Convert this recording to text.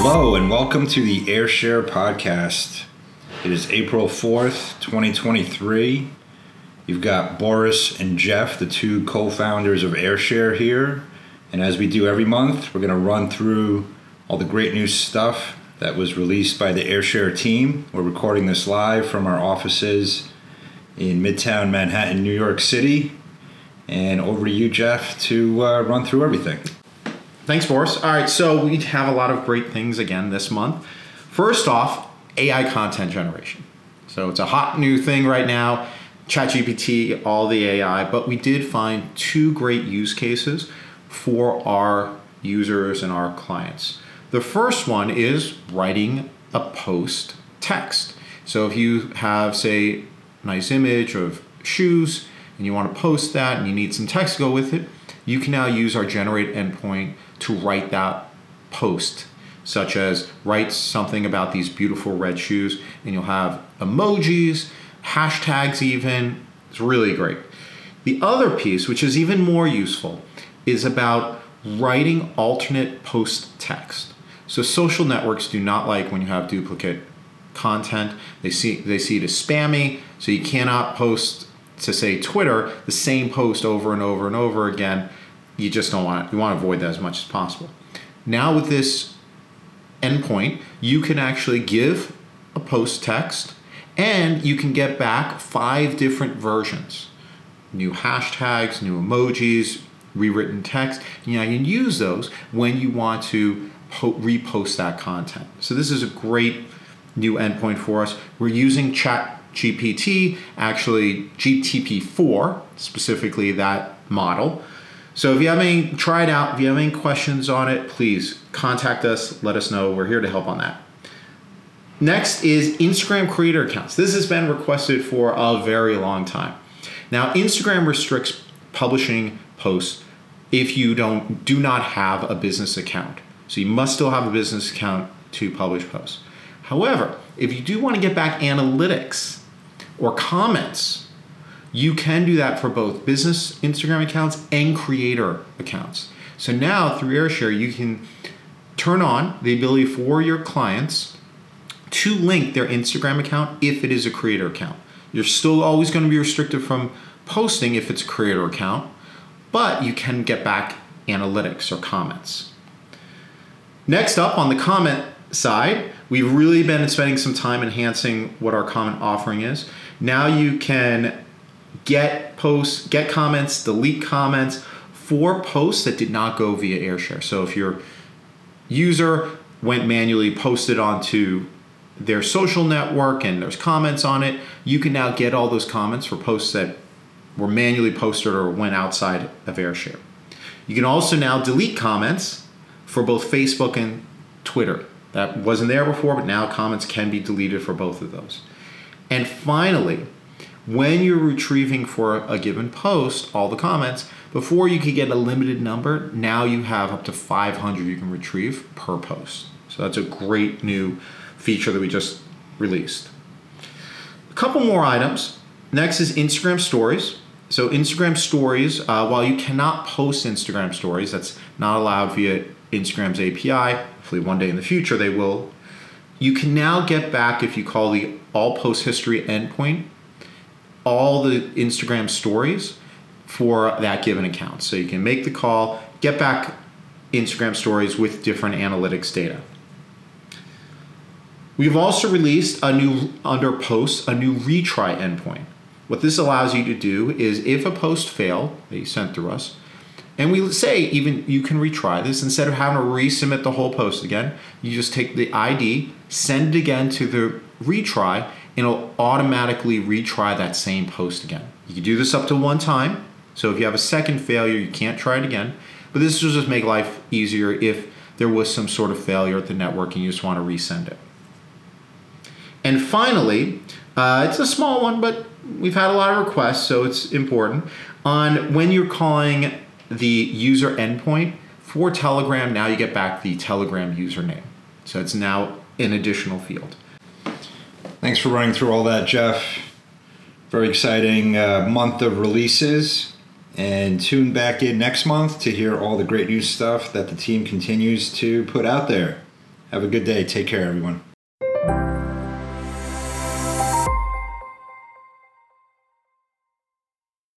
Hello, and welcome to the Ayrshare podcast. It is April 4th, 2023. You've got Boris and Geoff, the two co founders of Ayrshare, here. And as we do every month, we're going to run through all the great new stuff that was released by the Ayrshare team. We're recording this live from our offices in Midtown Manhattan, New York City. And over to you, Geoff, to uh, run through everything. Thanks, Boris. All right, so we have a lot of great things again this month. First off, AI content generation. So it's a hot new thing right now. ChatGPT, all the AI, but we did find two great use cases for our users and our clients. The first one is writing a post text. So if you have, say, a nice image of shoes and you want to post that and you need some text to go with it, you can now use our generate endpoint to write that post, such as write something about these beautiful red shoes, and you'll have emojis, hashtags, even. It's really great. The other piece, which is even more useful, is about writing alternate post text. So social networks do not like when you have duplicate content. They see they see it as spammy, so you cannot post to say Twitter the same post over and over and over again you just don't want it. you want to avoid that as much as possible. Now with this endpoint, you can actually give a post text and you can get back five different versions. New hashtags, new emojis, rewritten text. You know, you can use those when you want to po- repost that content. So this is a great new endpoint for us. We're using Chat GPT, actually GTP4, specifically that model. So if you have any, try it out. If you have any questions on it, please contact us. Let us know. We're here to help on that. Next is Instagram creator accounts. This has been requested for a very long time. Now, Instagram restricts publishing posts if you don't do not have a business account. So you must still have a business account to publish posts. However, if you do want to get back analytics or comments you can do that for both business Instagram accounts and creator accounts. So now through Ayrshare, you can turn on the ability for your clients to link their Instagram account if it is a creator account. You're still always going to be restricted from posting if it's a creator account, but you can get back analytics or comments. Next up on the comment side, we've really been spending some time enhancing what our comment offering is. Now you can get posts, get comments, delete comments for posts that did not go via Ayrshare. So if your user went manually posted onto their social network and there's comments on it, you can now get all those comments for posts that were manually posted or went outside of Ayrshare. You can also now delete comments for both Facebook and Twitter. That wasn't there before, but now comments can be deleted for both of those. And finally, when you're retrieving for a given post all the comments before you could get a limited number now you have up to 500 you can retrieve per post. So that's a great new feature that we just released. A couple more items. Next is instagram stories. So instagram stories uh, while you cannot post instagram stories that's not allowed via instagram's api hopefully one day in the future they will you can now get back if you call the all post history endpoint all the Instagram stories for that given account. So you can make the call, get back Instagram stories with different analytics data. We've also released a new under posts a new retry endpoint. What this allows you to do is if a post failed that you sent through us, and we say even you can retry this instead of having to resubmit the whole post again, you just take the ID, send it again to the retry, and it'll automatically retry that same post again. You can do this up to one time. So if you have a second failure, you can't try it again. But this will just make life easier if there was some sort of failure at the network and you just want to resend it. And finally, uh, it's a small one, but we've had a lot of requests, so it's important. On when you're calling the user endpoint for Telegram, now you get back the Telegram username. So it's now an additional field. Thanks for running through all that, Geoff. Very exciting uh, month of releases. And tune back in next month to hear all the great new stuff that the team continues to put out there. Have a good day. Take care, everyone.